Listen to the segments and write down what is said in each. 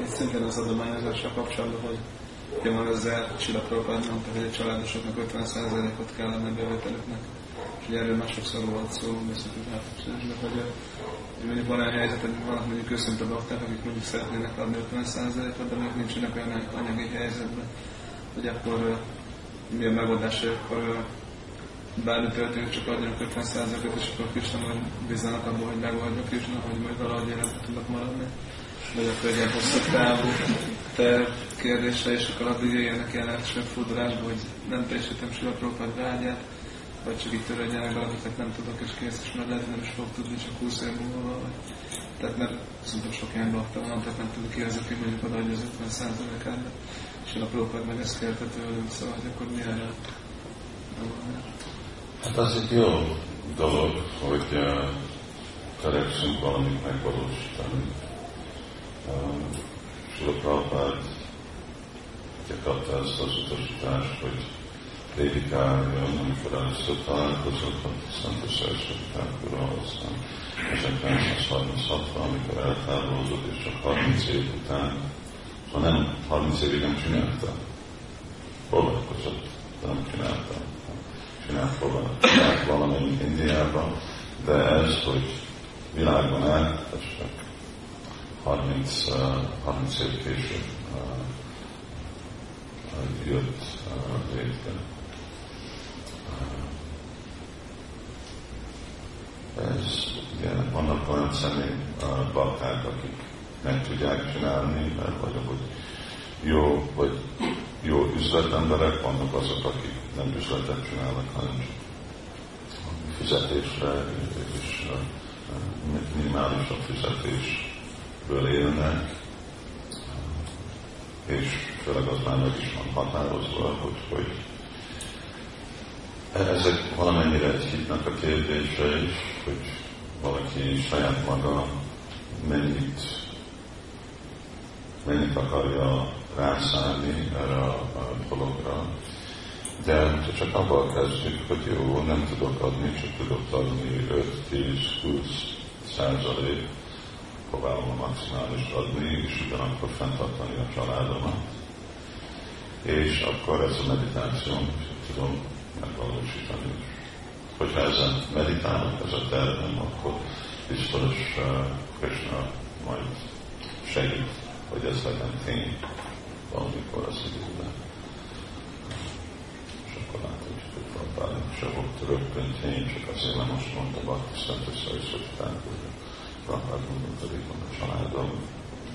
Itt szintén az adományozással kapcsolatban, hogy ugye van ezzel Csilla Prabhupád mondta, hogy a családosoknak 50%-ot kellene bevételüknek. És ugye erről már sokszor volt szó, beszéltük már többször hogy hogy mondjuk van olyan helyzet, hogy vannak mondjuk őszinte bakták, akik mondjuk szeretnének adni 50%-ot, de mondjuk nincsenek olyan anyagi helyzetben, hogy akkor mi a megoldás, hogy akkor bármi történik, csak adjanak 50%-ot, és akkor Krishna majd bízzanak abban, hogy megoldja Krishna, hogy majd valahogy életben tudnak maradni. Vagy akkor egy ilyen hosszú távú terv kérdésre, és akkor addig jöjjenek ilyen első fudrásba, hogy nem teljesítem Sila Prabhupád vágyát, vagy csak itt törődjenek be, akiket nem tudok, és kész, és már lehet, nem is fog tudni, csak 20 év múlva vagy. Tehát mert sok ilyen bakta van, tehát nem tudok az, aki mondjuk odaadja az 50 százalékát, és a Prabhupád meg ezt kérte tőlünk, szóval hogy akkor mi erre Hát az egy jó dolog, hogy uh, törekszünk valamit megvalósítani. Sula Prabhupád kapta ezt az utasítást, hogy prédikáljon, amikor először találkozott a Szent Szerzsőtákról, aztán 1936-ban, amikor eltávolodott, és csak 30 év után, szóval nem 30 évig nem csinálta. Foglalkozott, de nem csinálta. Csinált valamennyi Indiában, de ez, hogy világban át, ez 30, uh, 30 év később jött létre. Ez, igen, vannak olyan személy bakták, akik meg tudják csinálni, mert vagy hogy jó, vagy jó üzletemberek, vannak azok, akik nem üzletet csinálnak, hanem fizetésre és minimális a fizetésből élnek, és főleg az már meg is van határozva, hogy, hogy ezek valamennyire egy hitnek a kérdése is, hogy valaki saját maga mennyit, mennyit akarja rászállni erre a, a dologra. De csak abban kezdjük, hogy jó, nem tudok adni, csak tudok adni 5-10-20 százalék, próbálom a maximális adni, és ugyanakkor fenntartani a családomat. És akkor ez a meditáció tudom megvalósítani. Hogyha ezen meditálok, ez a tervem, akkor biztos uh, Krishna majd segít, hogy ez legyen tény valamikor az időben. És akkor látod, hogy Prabhupád se volt rögtön tény, csak azért nem most mondta Bhakti Szent Összeviszották, hogy Prabhupád mondom, pedig van a családom,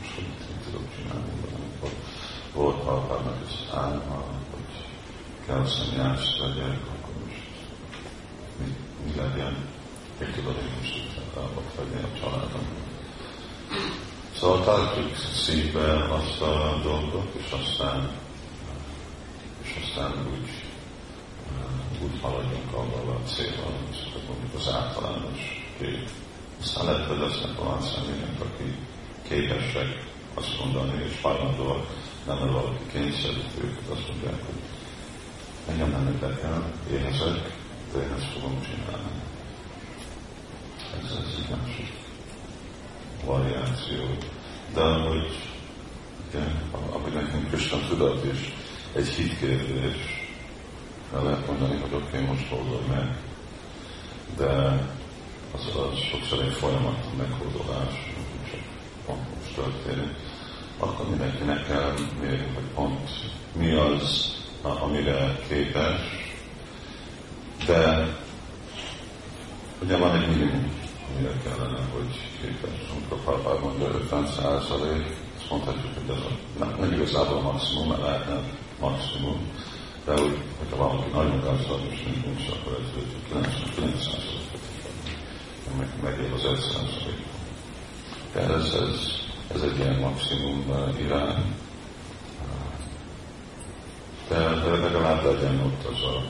és hogy mit tudok csinálni, valamikor volt Prabhupádnak ez álma, hogy kell szemjást vegyek, akkor most mi, mi legyen, hogy tudod, hogy most ott hagyni a családom. Szóval tartjuk szívbe azt a dolgot, és aztán, és aztán úgy, úgy haladjunk avval a célval, és mondjuk az általános kép. Aztán hogy lesznek olyan személyek, aki képesek azt mondani, és hajlandóak, nem mert valaki kényszerít őket, azt mondják, hogy engem nem érdekel, éhezek, de én ezt fogom csinálni. Ez az igazság variáció. De hogy igen, ahogy nekünk Krishna tudat is egy hitkérdés, el lehet mondani, hogy oké, okay, most oldod meg, de az, az sokszor egy folyamat meghódolás, csak pont most történik, akkor mindenkinek kell mérni, hogy pont mi az, amire képes, de ugye van egy minimum, amire kellene, hogy képes. Amikor Prabhupád mondja 50 százalék, azt mondhatjuk, hogy ez a, nem, nem igazából a maximum, mert lehetne maximum, de úgy, hogyha valaki nagyon gazdag és nincs, akkor ez 99 százalékot meg, megél az 1 százalék. De ez, ez, ez egy ilyen maximum uh, irány. De, de legalább legyen ott az a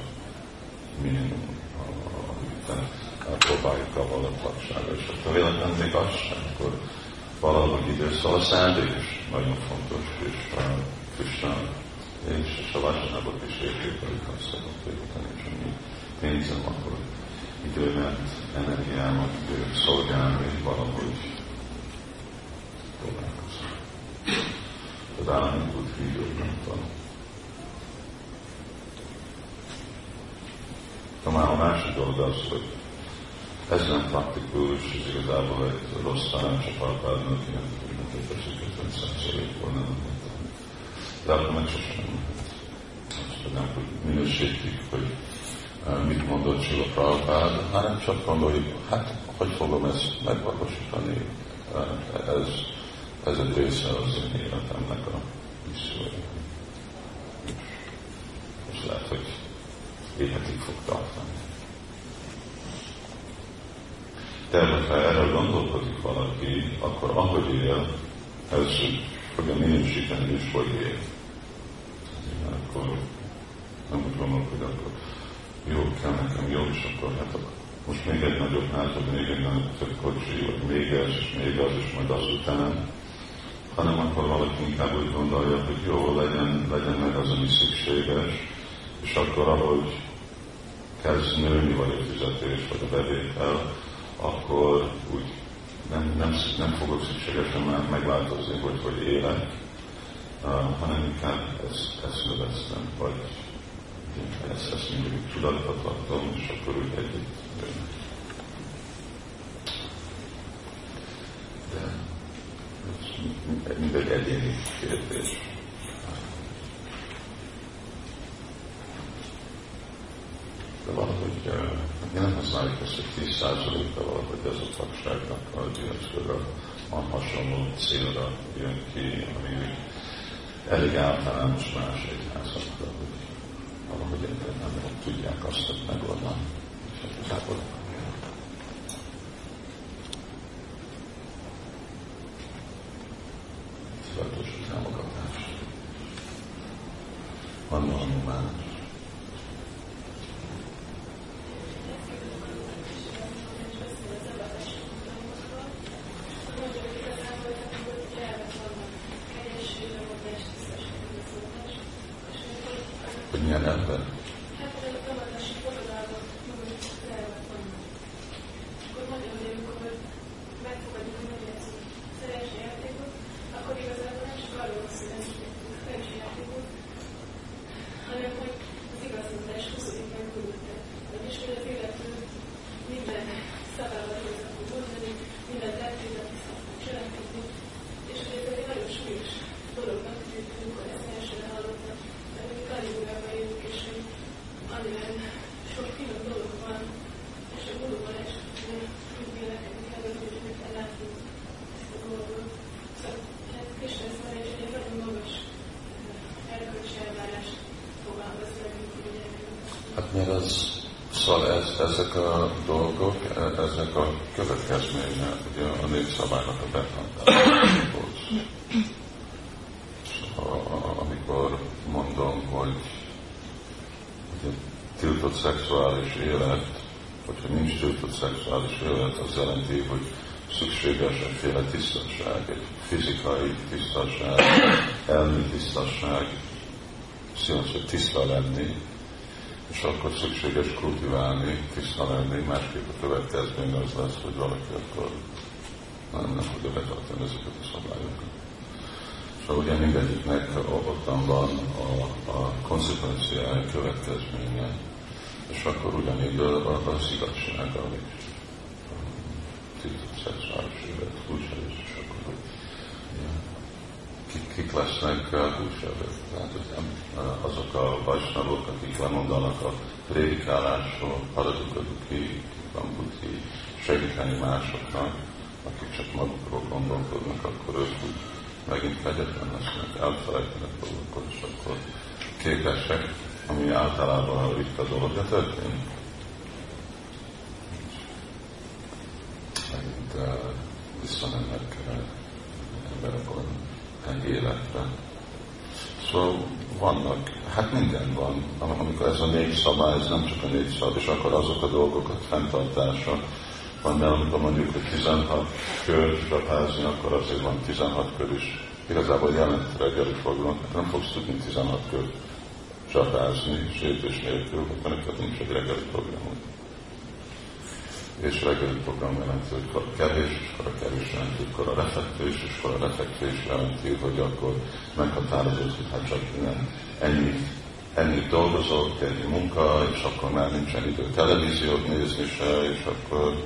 minimum, amit próbáljuk a valótlanságra, és ha véletlen még az sem, akkor valahogy idő. Szóval a szándék is nagyon fontos, és a Krishna és a Vajsanabok is értékelik azt, hogy és ami pénzem, akkor időmet, energiámat, szolgálni, valahogy próbálkozom. tud vídeót, nem tudom. De már a másik dolog az, hogy ez nem praktikus, ez igazából egy rossz tanács parpádnak, ilyen, hogy nem teszik 50 százalékból, nem De akkor meg sosem nem lehet. nem, hogy minősítik, hogy mit mondott Sila Prabhupád, hanem csak gondoljuk, hát hogy fogom ezt megvalósítani, ez, ez egy része az én életemnek a missziója. És lehet, hogy életig fog tartani. De ha erre gondolkodik valaki, akkor ahogy él, ez fogja minősíteni is, hogy él. Akkor nem úgy gondolkodik, akkor jó, kell nekem jó, és akkor hát most még egy nagyobb házad, még egy nagyobb kocsi, vagy még ez, és még az, és majd azután, hanem akkor valaki inkább úgy gondolja, hogy jó, legyen, legyen meg az, ami szükséges, és akkor ahogy kezd nőni, vagy a fizetés, vagy a bevétel, akkor úgy nem, nem, nem fogok szükségesen már megváltozni, hogy hogy élek, uh, hanem inkább ezt, ezt növesztem, vagy ezt, ezt mindig tudatba tartom, és akkor úgy együtt De ez mindegy egyéni kérdés. De valahogy mi nem használjuk ezt, hogy 10 százaléka valahogy ez a tagságnak a gyűlöcsködre van hasonló célra jön ki, ami elég általános más egyházakra, hogy valahogy nem tudják azt megoldani. És igazából tudatos támogatás. Van valami más. Hogy milyen ember? Hát mert az, szóval ez, ezek a dolgok, ezek a következménye ugye a népszabálynak a betartásához. Szóval, amikor mondom, hogy ugye, tiltott szexuális élet, hogyha nincs tiltott szexuális élet, az jelenti, hogy szükséges egyféle tisztaság, egy fizikai tisztaság, elmi tisztaság, szívesen tiszta lenni, és akkor szükséges kultiválni, tiszta lenni, másképp a következmény az lesz, hogy valaki akkor nem, nem tudja betartani ezeket a szabályokat. Szóval ugye mindegyiknek ottan van a, a konszekvenciája, következménye, és akkor ugyanígy az igazsággal is. Szexuális élet, akkor kik, lesznek húsevés. Tehát azok a vajsnavok, akik lemondanak a prédikálásról, Paradukaduki, Bambuti, segíteni másoknak, akik csak magukról gondolkodnak, akkor ők úgy megint kegyetlen lesznek, elfelejtenek dolgokat, és akkor képesek, ami általában a ritka dolog, de történik. Megint uh, visszamennek uh, emberek olyan életre. Szóval vannak, hát minden van, amikor ez a négy szabály, ez nem csak a négy szabály, és akkor azok a dolgokat fenntartása, van, de amikor mondjuk, hogy 16 kör rapázni, akkor azért van 16 kör is. Igazából jelent reggeli program, nem fogsz tudni 16 kör csapázni, sértés nélkül, akkor neked nincs egy reggeli programod. És reggeli program jelenti, hogy kevés, és akkor a kevés jelenti, hogy a refekvés, és akkor a refekvés jelenti, hogy akkor meghatározott, hogy hát csak ennyi, ennyi dolgozok, ennyi munka, és akkor már nincsen idő televíziót nézni se, és akkor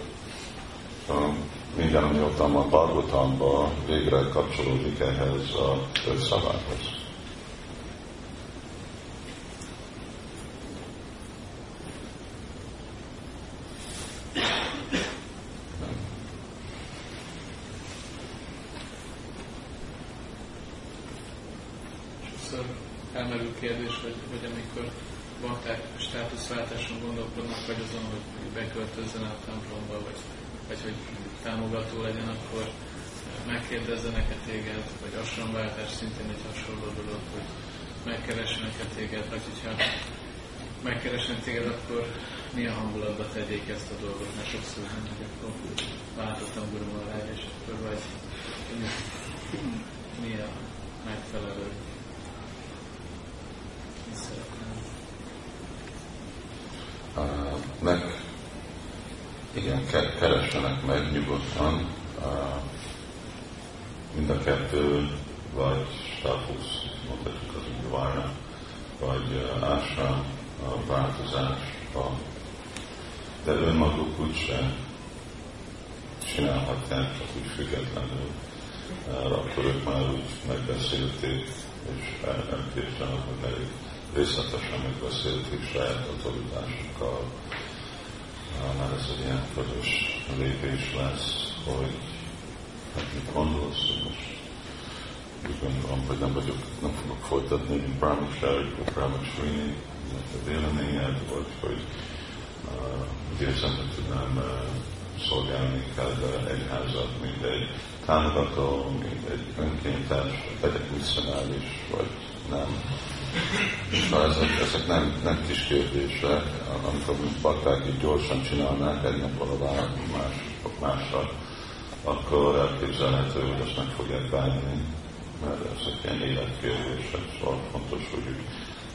um, minden, ami ott van Bargotamban, végre kapcsolódik ehhez a szabályhoz. felmerül kérdés, hogy, hogy amikor bakták státuszváltáson gondolkodnak, vagy azon, hogy beköltözzen a templomba, vagy, vagy hogy támogató legyen, akkor megkérdezzenek-e téged, vagy asromváltás szintén egy hasonló dolog, hogy megkeresnek-e téged, vagy hogyha megkeresnek téged, akkor milyen hangulatba tegyék ezt a dolgot, mert sokszor nem, hogy akkor váltottam Guru és akkor vagy mi a megfelelő meg igen, keressenek meg nyugodtan, mind a kettő, vagy státusz, mondhatjuk az udvarna, vagy ásra változás van. De önmaguk úgyse csinálhatják, csak úgy függetlenül. Akkor ők már úgy megbeszélték, és elképzelnek, hogy elég részletesen megbeszélték saját autoritásokkal, már ez egy ilyen közös lépés lesz, hogy hát mit gondolsz, hogy most úgy gondolom, hogy nem vagyok, nem fogok folytatni, mint Brahmachari, vagy Brahmachrini, a véleményed, vagy hogy uh, érzem, hogy tudnám uh, szolgálni kell egyházat, mint egy támogató, mint egy önkéntes, egy misszionális, vagy nem. Na, ezek, ezek nem, nem kis kérdések, amikor bakták így gyorsan csinálnák egy nap a más, másra, akkor elképzelhető, hogy azt meg fogják bánni, mert ezek ilyen életkérdések, szóval fontos, hogy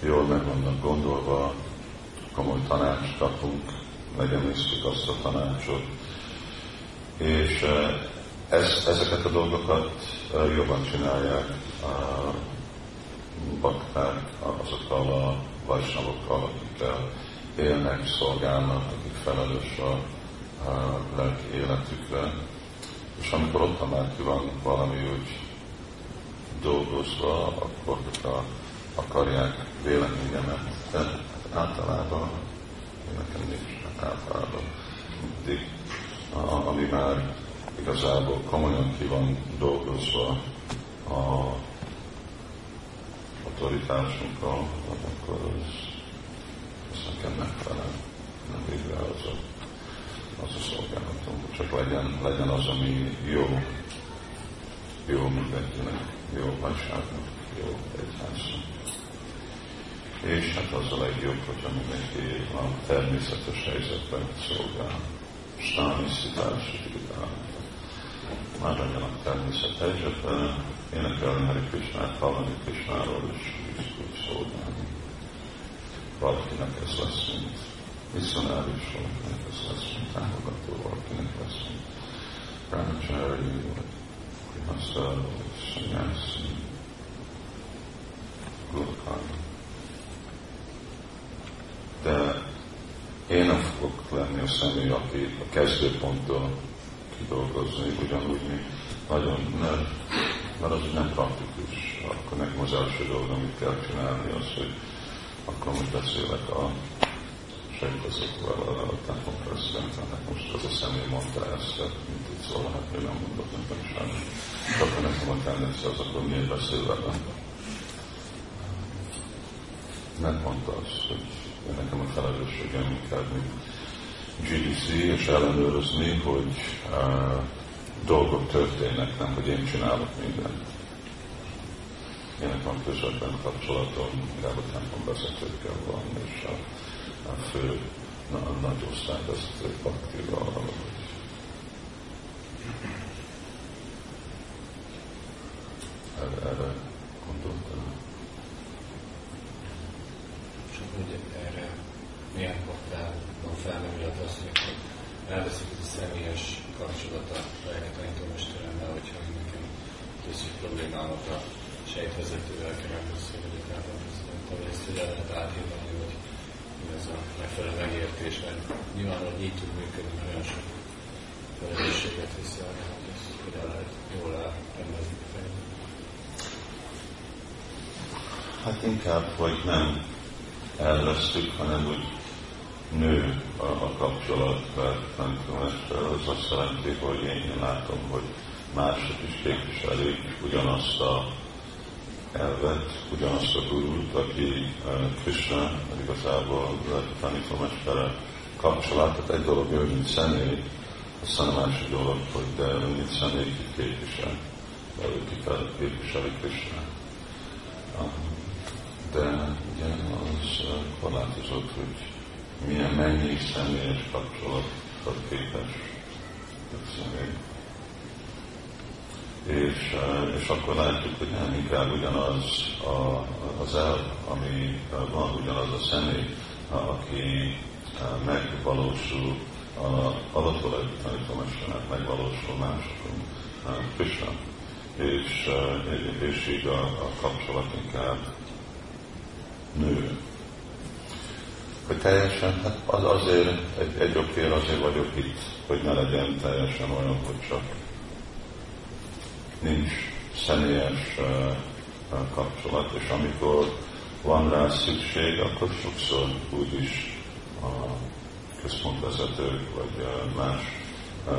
jól meg vannak gondolva, komoly tanács kapunk, megemésztük azt a tanácsot, és ez, ezeket a dolgokat jobban csinálják bakták azokkal a vajsnavokkal, akikkel élnek, szolgálnak, akik felelős a, a lelki életükre. És amikor ott már ki van valami úgy dolgozva, akkor a, akarják véleményemet. De általában, én nekem nincs általában, mindig, ami már igazából komolyan ki van dolgozva a autoritásunkkal, akkor az, az nekem megfelel. Nem végre az a, az a szolgálatom, csak legyen, legyen az, ami jó, jó mindenkinek, jó vagyságnak, jó egyháznak. És hát az a legjobb, hogyha mindenki a természetes helyzetben szolgál. Stáni szitás, már legyen a természet helyzetben, énekelni Hari Krishnát, hallani Krishnáról, és úgy, szolgálni. Valakinek ez lesz, mint misszionáris, valakinek ez lesz, mint támogató, valakinek lesz, mint brahmachari, vagy grihasta, vagy sannyászi, gurukani. De én nem fogok lenni a személy, aki a kezdőponttól kidolgozni, ugyanúgy, mint nagyon, mert, mert az nem praktikus. Akkor nekem az első dolog, amit kell csinálni, az, hogy akkor most beszélek a segítőszokkal, a templom prezidentának, most az a személy mondta ezt, mint itt szól, hát én nem mondok nekem semmi. Akkor nekem a tendencia az, akkor miért beszél velem? Nem mondta azt, hogy nekem a felelősségem inkább, mint GDC, és ellenőrizni, hogy uh, dolgok történnek, nem hogy én csinálok mindent. Én van közvetlen kapcsolatom, inkább a templom vezetőkkel van, és a, a fő na, a nagy osztályvezetők baktival valahogy. Erre, erre gondoltam. Csak elveszik ez a személyes kapcsolat a lelki tanítómesteremmel, hogyha én nekem közös problémámat a sejtvezetővel kell megbeszélni, vagy akár megbeszélni, ezt hogy el lehet átírni, hogy mi az a megfelelő megértés, mert nyilván, hogy így tud működni, mert olyan sok felelősséget viszel, hogy hogy el lehet jól elrendezni fejlődni. Hát inkább, hogy nem elvesztük, hanem úgy nő a, kapcsolat, mert tanításra az azt jelenti, hogy én látom, hogy mások is képviselik ugyanazt a elvet, ugyanazt a gurút, aki Krishna, igazából tanítómestere kapcsolatot, egy dolog ő, mint személy, aztán a másik dolog, hogy de ő, mint személy képvisel, de ő képviseli Krishna. De ugye az korlátozott, hogy milyen mennyi személyes kapcsolatot képes egy személy. És, eh, és akkor látjuk, hogy nem inkább ugyanaz a, az el, ami van, ugyanaz a személy, aki eh, megvalósul a adatolai tanítomásának, megvalósul másokon, eh, Krishna. És, és így a, a kapcsolat inkább nő hogy teljesen, hát az azért, egy, egy okér azért vagyok itt, hogy ne legyen teljesen olyan, hogy csak nincs személyes kapcsolat, és amikor van rá szükség, akkor sokszor úgyis a központvezetők, vagy más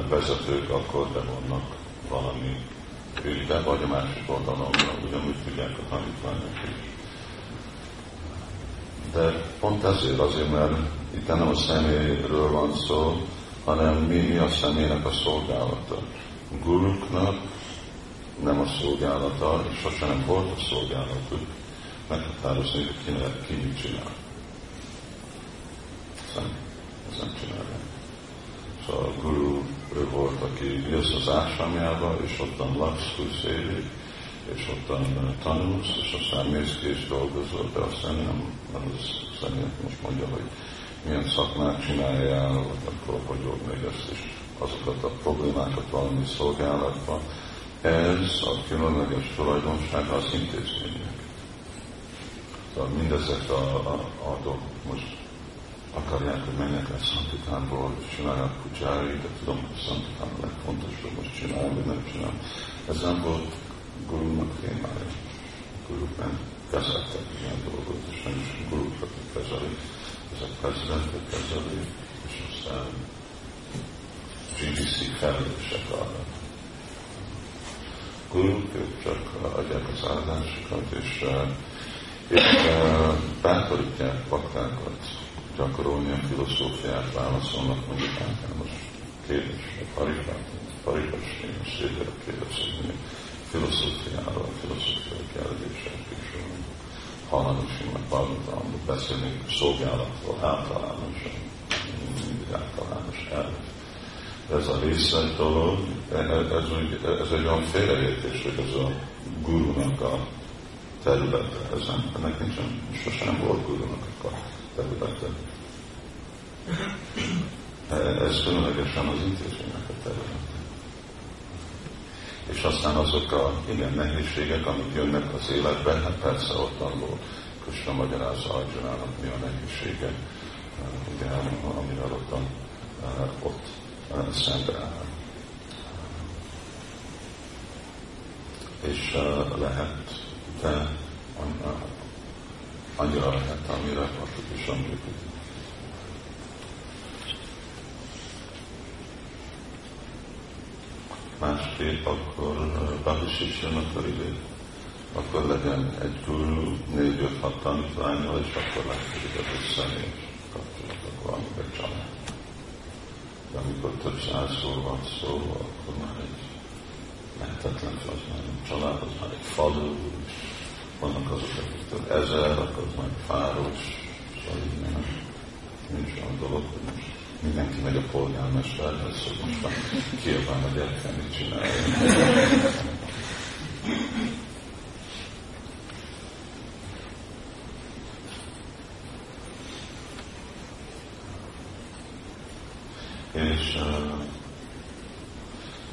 vezetők akkor bevonnak valami ügybe, vagy a másik oldalon ugyanúgy tudják a tanítványok is. De pont ezért azért, mert itt nem a személyről van szó, hanem mi, mi a személynek a szolgálata. Guruknak nem a szolgálata, és sosem nem volt a szolgálatuk meghatározni, hogy ki, ki mit csinál. Ez nem, ez nem csinálja. Szóval a guru, ő volt, aki jössz az ásámjába, és ottan laksz 20 évig, és ottan tanulsz, és aztán mész ki és dolgozol, de aztán nem, nem az személy most mondja, hogy milyen szakmát csináljál, akkor hogy old meg ezt, és azokat a problémákat valami szolgálatban. Ez a különleges tulajdonsága az intézménynek. Tehát mindezek a, a, a dolgok most akarják, hogy menjek el Szantitánból, csinálják kutyári, de tudom, hogy Szantitán a legfontosabb, most csinálom, vagy nem csinálom. Ez nem volt gurunak témája. Guruk nem kezeltek ilyen dolgot, és nem is gurukat kezelik. Ezek prezidentek kezelik, és aztán GBC felelősek arra. Guruk, ők csak adják az áldásokat, és, és bátorítják baktákat gyakorolni a filozófiát, válaszolnak mondjuk általános kérdésre, paripát, paripas, én szépen kérdezni, filozófiáról, filozófiai kérdések is hallani meg hallgatom, beszélni szolgálatról általánosan, mindig általános elv. Ez a része dolog, ez, ez, ez egy olyan félreértés, hogy ez a gurunak a területe, ez nem, ennek nincsen, sosem volt gurunak a területe. Ez különlegesen az intézménynek a területe és aztán azok a igen nehézségek, amik jönnek az életbe, hát persze ott volt Kösna magyarázza Arjunának mi a nehézsége, ugye, amivel ott, ott szembe áll. És lehet, de annyira lehet, amire akik is működik. Másképp akkor Bhavishisyanak ide, akkor legyen egy guru, négy, öt, hat tanítványal, és akkor látjuk, hogy egy személyes kapcsolatok van, egy család. De amikor több százszor van szó, akkor már egy lehetetlen, az már egy család, az már egy falu, vannak azok, akik több ezer, akkor az már fáros, szóval így nem, nincs olyan dolog, hogy most mindenki megy a polgármesterhez, hogy most már kiabál a gyerekem, mit csinálja. És, és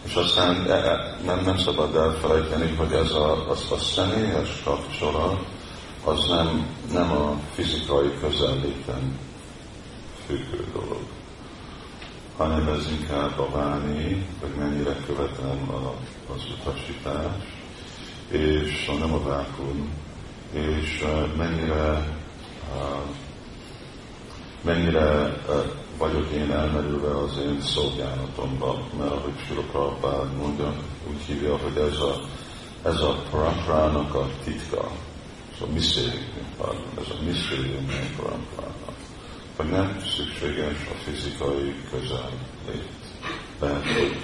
És aztán e, e, nem, nem szabad elfelejteni, hogy ez a, az a személyes kapcsolat, az nem, nem a fizikai közelléten függő dolog, hanem ez inkább a váni, hogy mennyire követem a, az utasítást, és a nem a vákum, és mennyire, mennyire vagyok én elmerülve az én szolgálatomban, mert ahogy Sula Prabhupád mondja, úgy hívja, hogy ez a, ez a paramprának a titka, ez a misztérium, ez a misztérium paramprának, hogy nem szükséges a fizikai közel lét. Lehet, hogy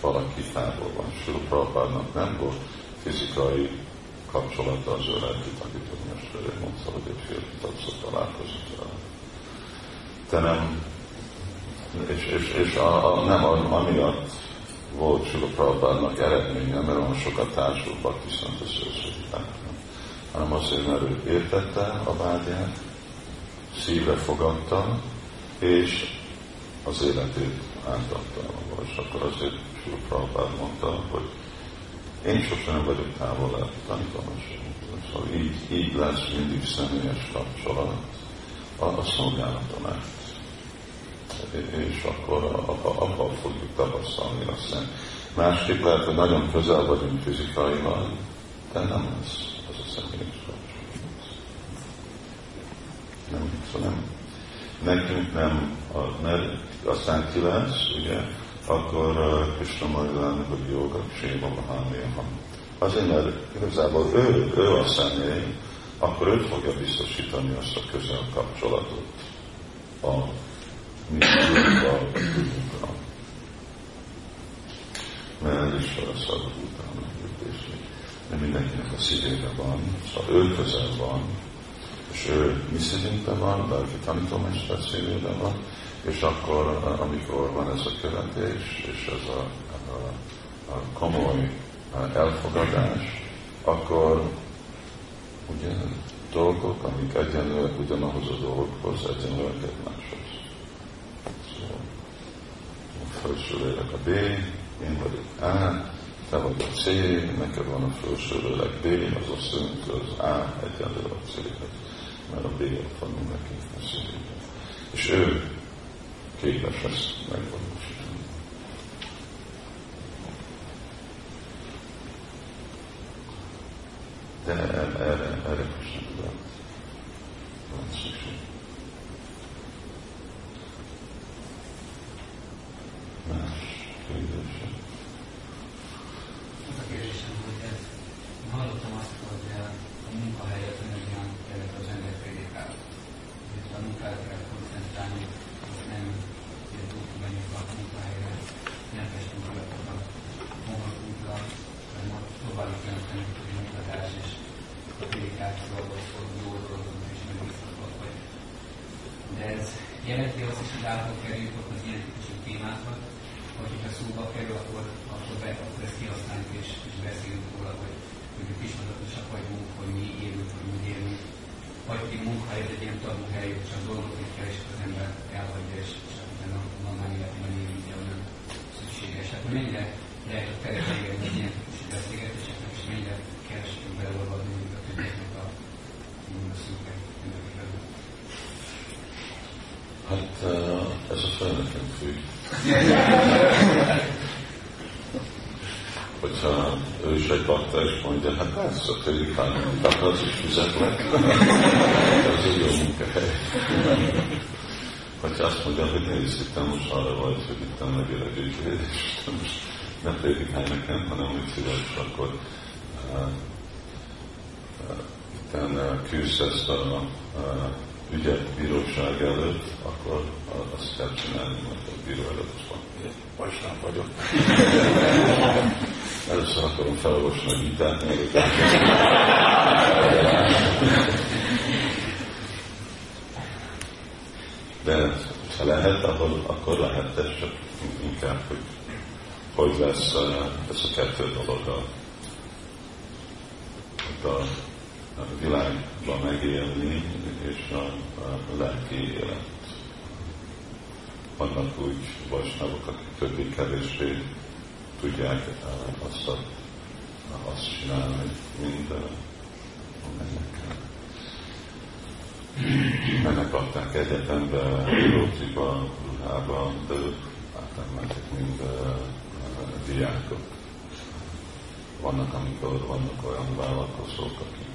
valaki távol van. Prabhupádnak nem volt fizikai kapcsolata az lelki tanítómesteré, mondta, hogy egy tapszat találkozott vele. De nem, és, és, és a, a, nem amiatt volt Sula Prabhupádnak eredménye, mert olyan sokat társult Bhakti Szent hanem azért, mert ő értette a vágyát, szívre fogadta, és az életét átadta. És akkor azért Sula Prabhupád mondta, hogy én sosem nem vagyok távol el tanítomás. Szóval így, így lesz mindig személyes kapcsolat a, a szolgálaton át. És akkor abban fogjuk tapasztalni azt Másképp lehet, hogy nagyon közel vagyunk fizikailag, de nem lesz az a személyes kapcsolat. Nem, szóval nem. Nekünk nem, a, mert aztán ki lesz, ugye, akkor uh, Krishna Majlának, hogy joga, Séma Maháméha. Azért, mert igazából ő, ő a személy, akkor ő fogja biztosítani azt a közel kapcsolatot a mi a tudunkra. Mert is a szabad utána de mindenkinek a szívében van, szóval ő közel van, és ő mi szívünkben van, lelki tanítómester szívében van, és akkor, amikor van ez a követés, és ez a, a, a komoly elfogadás, akkor ugye dolgok, amik egyenlőek ugyanahoz a dolgokhoz, egyenlőek egymáshoz. Szóval a felső lélek a B, én vagyok A, te vagy a C, neked van a felső lélek B, az azt jelenti, az A egyenlő a C-hez, mert a B ott van neki a szívében. És ő képes ezt megvalósítani. De erre, erre, erre most nem lehet. Van szükség. Más kérdések? Az a kérdésem, hogy ez, hallottam azt, hogy a munkahelyet olyan az ember prédikál. A munkára kell koncentrálni, nem tudtuk menni a munkahelyre, nem festünk a munkakútra, hanem ott próbáljuk jelenteni, hogy a munkatás és a prédikációról szól, jó dolgok és megbízhatóak vagy. De ez át kerüljük ott az ilyen típusú témákat, hogy ha szóba kerül, akkor, akkor, be, akkor ezt kihasználjuk és, és beszélünk róla, hogy mondjuk ismeretesek vagyunk, hogy mi élünk, hogy mi élünk. Vagy egy munkahely, egy ilyen tanulhely, csak dolgozni kell, és az ember elhagyja, és a normál életében érinti, nem szükséges. Hát mennyire lehet a terepe egy ilyen típusú beszélgetéseknek, és mennyire keresünk beleolvadni a többieknek a, a szűkek Hát ez a felnőttünk függ. Hogyha ő is egy bakta, és mondja, hát persze, prédikálni, tehát az is fizetlek. ez egy jó munkahely. Hogyha azt mondja, hogy nézd, itt most arra vagy, hogy itt nem megérdekli, és most ne prédikálj nekem, hanem hogy szíves, akkor uh, uh, itten küzd ezt a uh, ügyet bíróság előtt, akkor azt kell csinálni, mert a bíró előtt azt mondja, vasnám vagyok. Először akarom felolvasni a vitát, mielőtt De ha lehet, akkor, akkor lehet, ez csak inkább, hogy hogy lesz ez a kettő dolog a, a a világban megélni, és a, a lelki élet. Vannak úgy vasnavok, akik többé-kevésbé tudják azt, a, azt csinálni, mint mennek mennek adták egyetembe, Róciba, Ruhába, de ők mentek mind diákok. Vannak, amikor vannak olyan vállalkozók, akik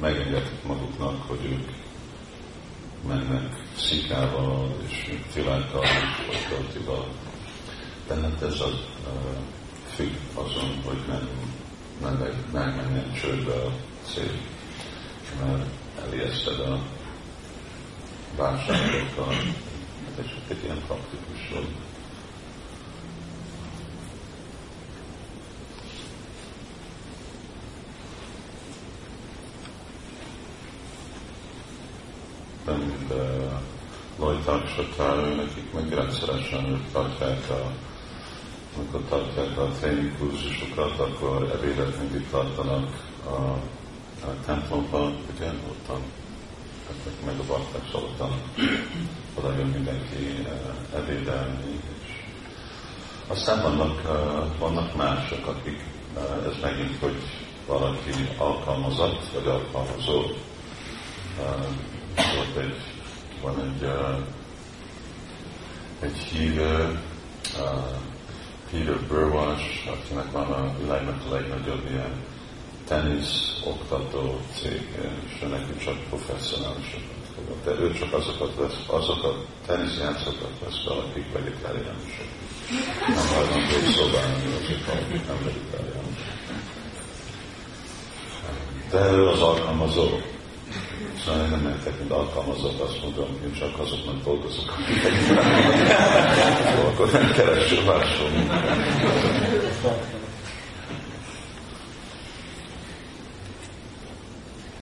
megengedhetik maguknak, hogy ők mennek szikával és filákkal, vagy töltival. De hát ez az függ azon, hogy nem, nem, nem menjen csődbe a cél, mert elijeszted a válságokkal. Csak egy ilyen praktikus dolog. mint uh, Lajták Satára, nekik meg rendszeresen tartják a amikor tartják a tréning kurzusokat, akkor ebédet mindig tartanak a, a templomban, ugye, ottan jöttek meg a bakták szóltan, oda jön mindenki uh, ebédelni, és aztán vannak, uh, vannak mások, akik, uh, ez megint, hogy valaki alkalmazott, vagy alkalmazó, volt egy, van egy, uh, egy hívő, uh, Peter Burwash, akinek van a világnak a legnagyobb ilyen tenisz oktató cég, és neki csak professzionálisokat fogad. De ő csak azokat vesz, azokat teniszjátszókat vesz fel, akik vegetáriánusok. Nem hajlandó szobálni azok, akik nem vegetáriánusok. De ő az alkalmazó. Én nem mentek, mint alkalmazott, azt mondom, én csak azoknak dolgozok, akik akkor nem kereső máshol.